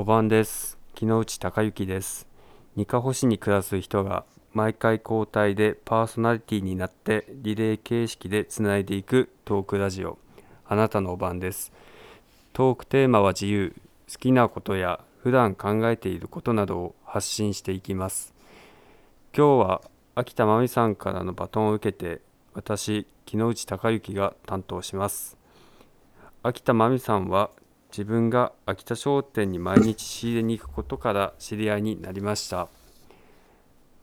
おばんです。木之内孝之です。にかほ市に暮らす人が毎回交代でパーソナリティになってリレー形式でつないでいくトークラジオ。あなたのおばんです。トークテーマは自由。好きなことや普段考えていることなどを発信していきます。今日は秋田真美さんからのバトンを受けて私木之内孝之が担当します。秋田真美さんは自分が秋田商店に毎日仕入れに行くことから知り合いになりました。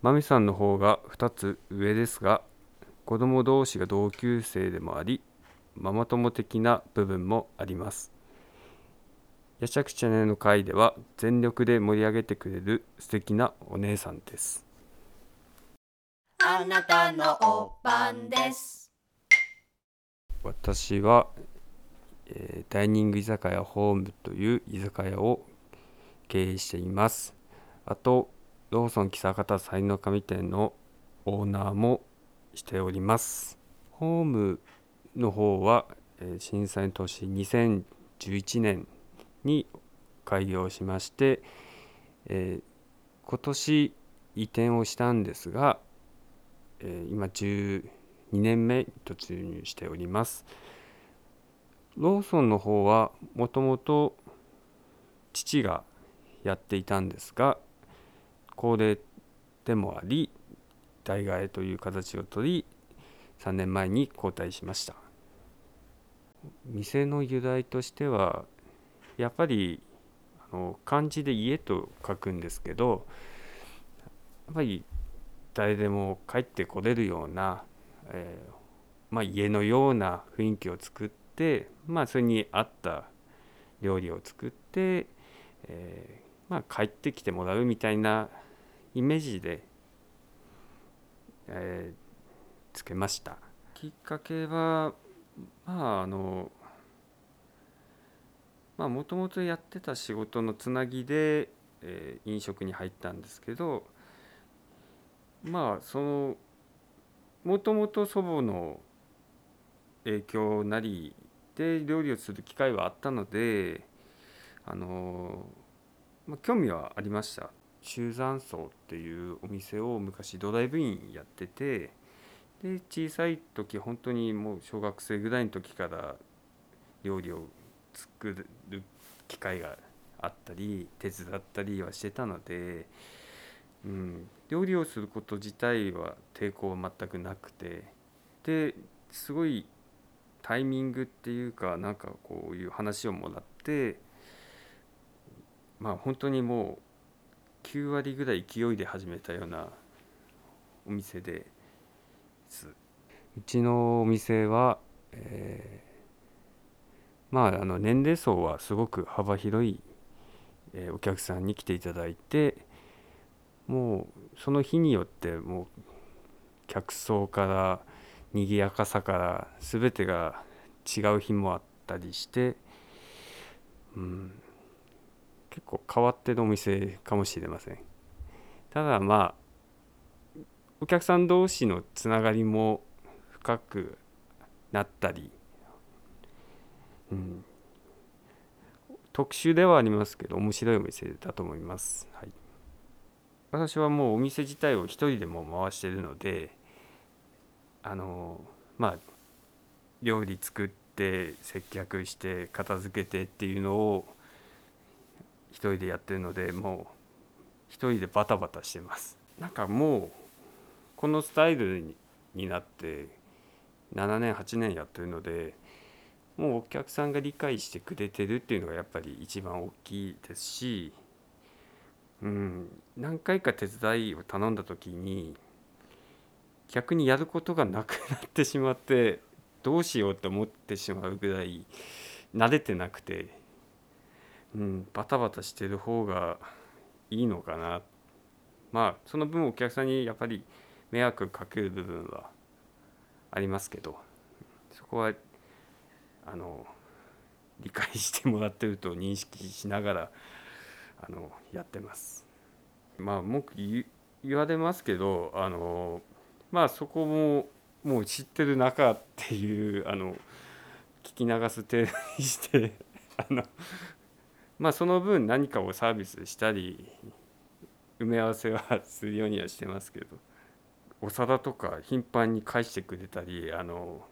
真美さんの方が2つ上ですが子供同士が同級生でもありママ友的な部分もあります。やしゃくちゃねの会では全力で盛り上げてくれる素敵なお姉さんです。あなたのおばんです。私は、えーダイニング居酒屋ホームという居酒屋を経営しています。あとローソン木方才の神店のオーナーもしております。ホームの方は、えー震災の年2011年に開業しまして、えー今年移転をしたんですが、えー今12年目に突入しております。ローソンの方はもともと父がやっていたんですが高齢でもあり代替えという形をとり3年前に交代しました。店の由来としてはやっぱりあの漢字で家と書くんですけどやっぱり誰でも帰ってこれるような、えーまあ、家のような雰囲気を作って、まあ、それに合った料理を作って、えーまあ、帰ってきてもらうみたいなイメージで、えーつけました。きっかけはまああのまあもともとやってた仕事のつなぎで、えー飲食に入ったんですけどまあそのもともと祖母の影響なりで料理をする機会はあったのであの、まあ、興味はありました。中山荘っていうお店を昔ドライブインやっててで小さい時本当にもう小学生ぐらいの時から料理を作る機会があったり手伝ったりはしてたので、うん、料理をすること自体は抵抗は全くなくてですごいタイミングっていうかなんかこういう話をもらってまあ本当にもう9割ぐらい勢いで始めたようなお店です。うちのお店は、えーまああの年齢層はすごく幅広い、えーお客さんに来ていただいてもうその日によってもう客層から賑やかさから全てが違う日もあったりして、うん、結構変わってるお店かもしれません。ただまあお客さん同士のつながりも深くなったり、うん、特殊ではありますけど面白いお店だと思います、はい、私はもうお店自体を一人でも回してるのであのまあ料理作って接客して片付けてっていうのを一人でやってるのでもう一人でバタバタしてます。なんかもうこのスタイルになって7年8年やってるのでもうお客さんが理解してくれてるっていうのがやっぱり一番大きいですし、うん、何回か手伝いを頼んだ時に逆にやることがなくなってしまってどうしようと思ってしまうぐらい慣れてなくて、うん、バタバタしてる方がいいのかなまあその分お客さんにやっぱり迷惑かける部分はありますけどそこはあの理解してもらってると認識しながらあのやってます。まあ文句言言われますけどあのまあそこももう知ってる中っていうあの聞き流す程度にして あのまあその分何かをサービスしたり埋め合わせはするようにはしてますけどお皿とか頻繁に返してくれたりあの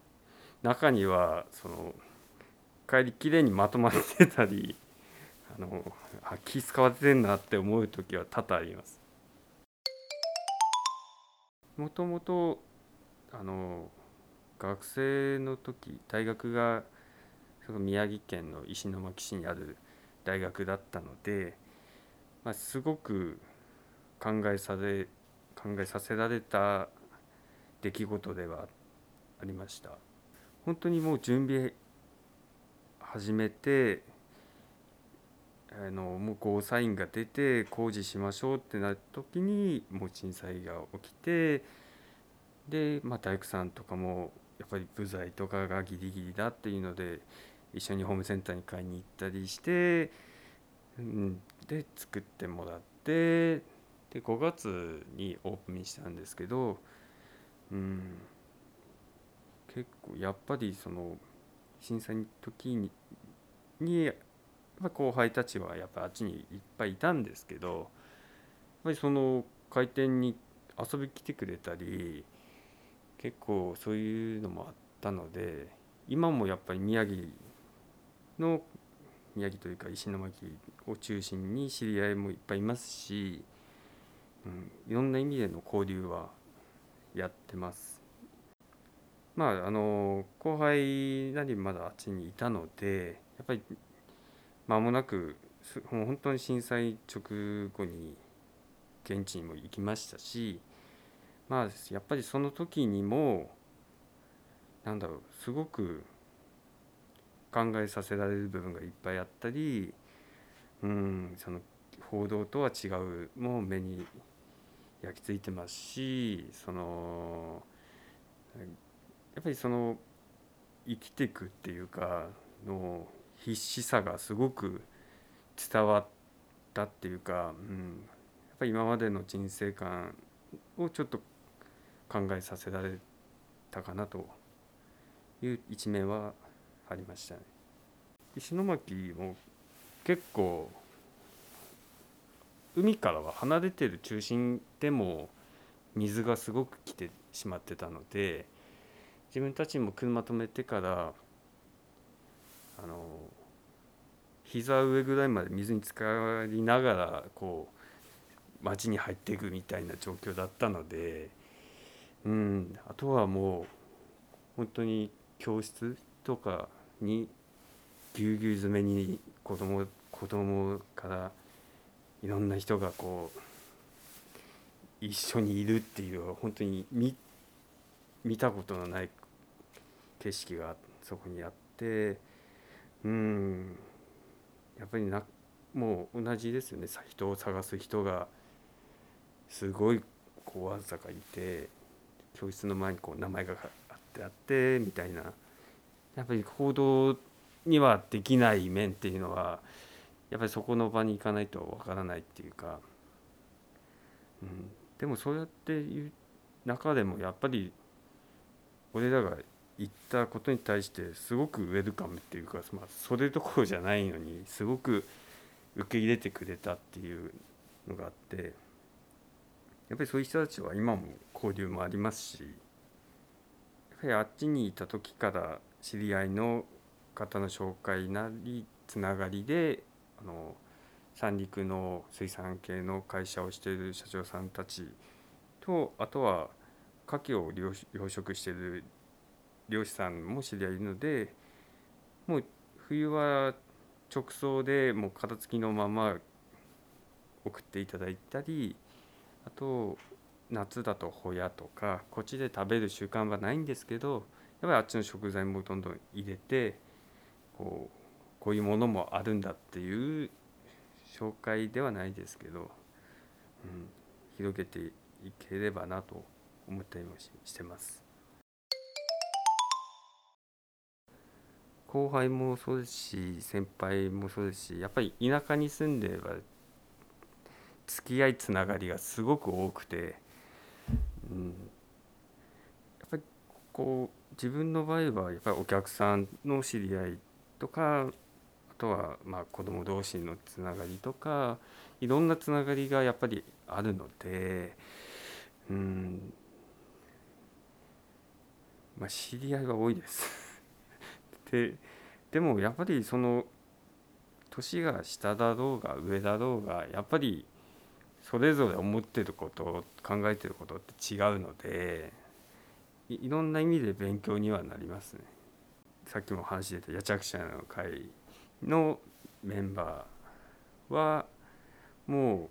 中にはその帰りきれいにまとまってたりあのあ気使われてんなって思う時は多々あります。もともとあの学生の時大学が宮城県の石巻市にある大学だったので、まあ、すごく考えされ考えさせられた出来事ではありました。本当にもう準備始めてあのもうゴーサインが出て工事しましょうってなった時にもう震災が起きてで、まあ、大工さんとかもやっぱり部材とかがギリギリだっていうので一緒にホームセンターに買いに行ったりして、うん、で作ってもらってで5月にオープンしたんですけど、うん、結構やっぱりその震災の時ににま後輩たちはやっぱあっちにいっぱいいたんですけどやっぱりその開店に遊び来てくれたり結構そういうのもあったので今もやっぱり宮城の宮城というか石巻を中心に知り合いもいっぱいいますしうん、いろんな意味での交流はやってます。まああの後輩なりまだあっちにいたのでやっぱり間もなくもう本当に震災直後に現地にも行きましたしまあやっぱりその時にもなんだろうすごく考えさせられる部分がいっぱいあったりうんその報道とは違うもう目に焼き付いてますしそのやっぱりその生きていくっていうかの必死さがすごく伝わったっていうか、うん、やっぱり今までの人生観をちょっと考えさせられたかなという一面はありましたね。石巻も結構海からは離れてる中心でも水がすごく来てしまってたので自分たちも車止めてからあの膝上ぐらいまで水に浸かりながらこう町に入っていくみたいな状況だったので、うん、あとはもう本当に教室とかにぎゅうぎゅう詰めに子供子供からいろんな人がこう一緒にいるっていう本当に見見たことのない景色がそこにあってうん。やっぱりなもう同じですよね。人を探す人がすごいこうわざかいて教室の前にこう名前があってあってみたいな。やっぱり行動にはできない面っていうのはやっぱりそこの場に行かないとわからないっていうか、うん、でもそうやっていう中でもやっぱり俺らが言ったことに対してすごくウェルカムっていうか、まあ、それどころじゃないのにすごく受け入れてくれたっていうのがあってやっぱりそういう人たちは今も交流もありますしやっぱりあっちにいた時から知り合いの方の紹介なりつながりであの三陸の水産系の会社をしている社長さんたちとあとは牡蠣を養殖している漁師さんも知り合いいるのでもう冬は直送でもう片付きのまま送っていただいたりあと夏だとホヤとかこっちで食べる習慣はないんですけどやっぱりあっちの食材もどんどん入れてこうこういうものもあるんだっていう紹介ではないですけど、うん、広げていければなと思ったりもしてます。後輩もそうですし先輩もそうですしやっぱり田舎に住んでは付き合いつながりがすごく多くて、うん、やっぱりこう自分の場合はやっぱりお客さんの知り合いとかあとはまあ子供同士のつながりとかいろんなつながりがやっぱりあるのでうんまあ知り合いは多いです。ででもやっぱりその年が下だろうが上だろうがやっぱりそれぞれ思ってること考えてることって違うのでいろんな意味で勉強にはなりますね。さっきも話してた「やちゃくちゃの会」のメンバーはも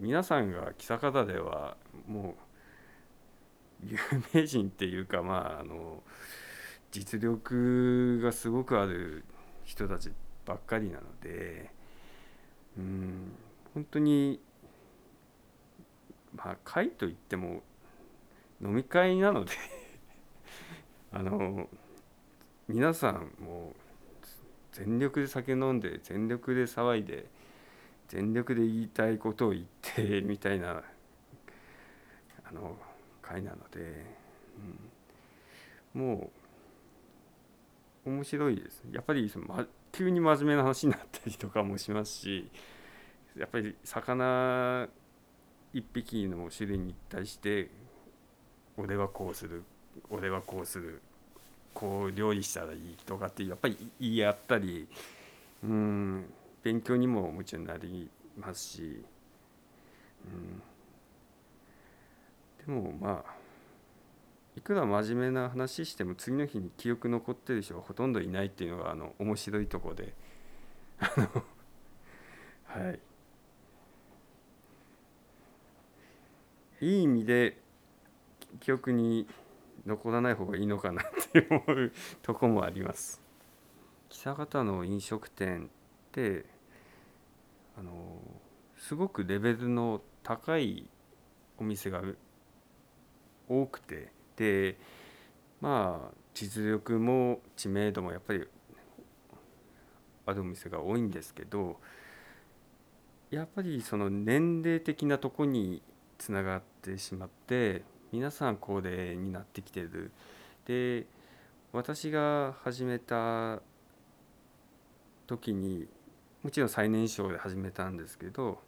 う皆さんが喜坂田ではもう有名人っていうかまああの実力がすごくある人たちばっかりなのでうん本当にまあ会といっても飲み会なので あの皆さんも全力で酒飲んで全力で騒いで全力で言いたいことを言って みたいなあの会なので、うん、もう面白いです。やっぱりその、ま、急に真面目な話になったりとかもしますしやっぱり魚一匹の種類に対して俺はこうする俺はこうするこう料理したらいいとかってやっぱり言い合ったりうん勉強にももちろんなりますし、うん、でもまあいくら真面目な話しても次の日に記憶残ってる人がほとんどいないっていうのがあの面白いとこで。あのはい。いい意味で記憶に残らない方がいいのかなって思うとこもあります。久方の飲食店ってあのすごくレベルの高いお店が多くて。でまあ実力も知名度もやっぱりあるお店が多いんですけどやっぱりその年齢的なとこにつながってしまって皆さん高齢になってきてる。で私が始めた時にもちろん最年少で始めたんですけど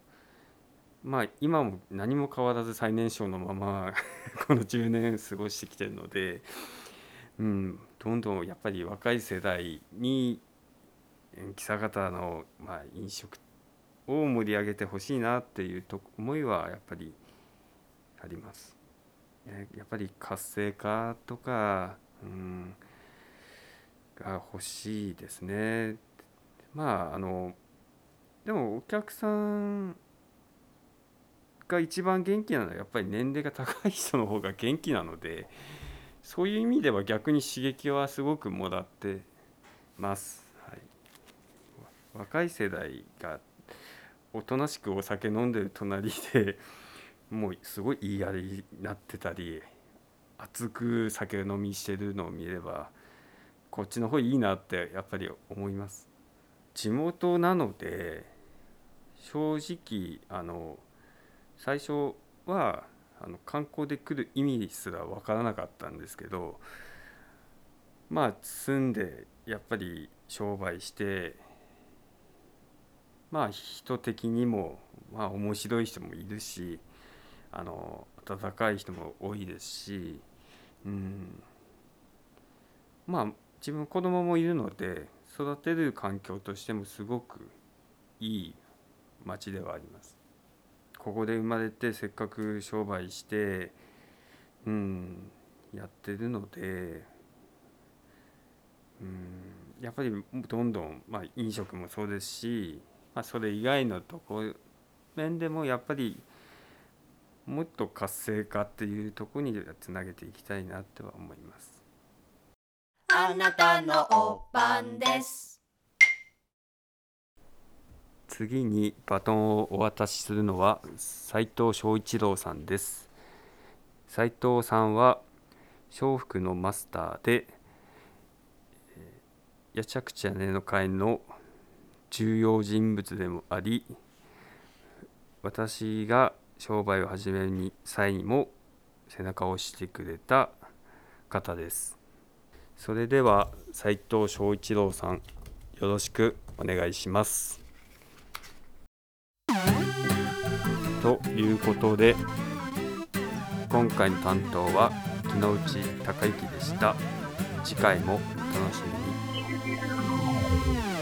まあ今も何も変わらず最年少のまま この10年過ごしてきてるので、うん、どんどんやっぱり若い世代に木佐方の、まあ、飲食を盛り上げてほしいなっていうと思いはやっぱりあります。やっぱり活性化とか、うん、が欲しいですね。まああのでもお客さんが一番元気なのはやっぱり年齢が高い人の方が元気なのでそういう意味では逆に刺激はすごくもらってます。はい、若い世代がおとなしくお酒飲んでる隣でもうすごい言い合いになってたり熱く酒飲みしてるのを見ればこっちの方いいなってやっぱり思います地元なので正直あの最初はあの観光で来る意味すら分からなかったんですけどまあ住んでやっぱり商売してまあ人的にもまあ面白い人もいるしあの温かい人も多いですし、うん、まあ自分子供もいるので育てる環境としてもすごくいい町ではあります。ここで生まれてせっかく商売して、うん、やってるので、うん、やっぱりどんどん、まあ、飲食もそうですし、まあ、それ以外のとこ面でもやっぱりもっと活性化っていうところにつなげていきたいなっては思います。あなたのおばんです。次にバトンをお渡しするのは斉藤翔一郎さんです斉藤さんは笑福のマスターでやちゃくちゃねの会の重要人物でもあり私が商売を始める際にも背中を押してくれた方ですそれでは斉藤翔一郎さんよろしくお願いします。ということで今回の担当は木之内孝之でした。次回もお楽しみに。